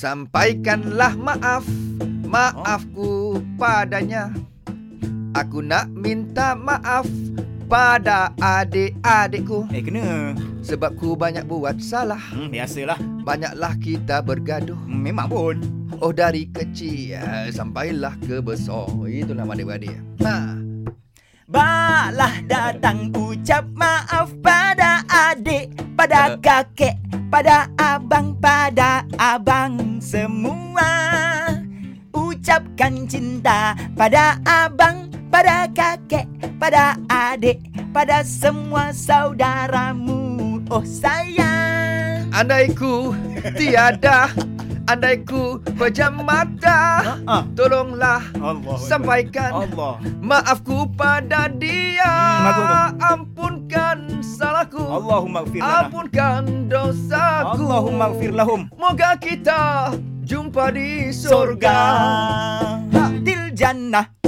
Sampaikanlah maaf Maafku padanya Aku nak minta maaf pada adik-adikku Eh kena. Sebab ku banyak buat salah Hmm, biasalah. Banyaklah kita bergaduh Hmm, memang pun. Oh dari kecil sampailah ke besar Itulah adik-adik Ha. Balah datang ucap maaf pada adik, pada kakek, pada abang, pada abang semua. Ucapkan cinta pada abang, pada kakek, pada adik, pada semua saudaramu. Oh sayang. Andai ku tiada Andai ku pejam mata Ah, Tolonglah Allah. sampaikan Allah. Maafku pada dia Hmm, aku. Allahummaghfir lana. Ampunkan dosaku. Allahummaghfir lahum. Moga kita jumpa di surga. Til jannah.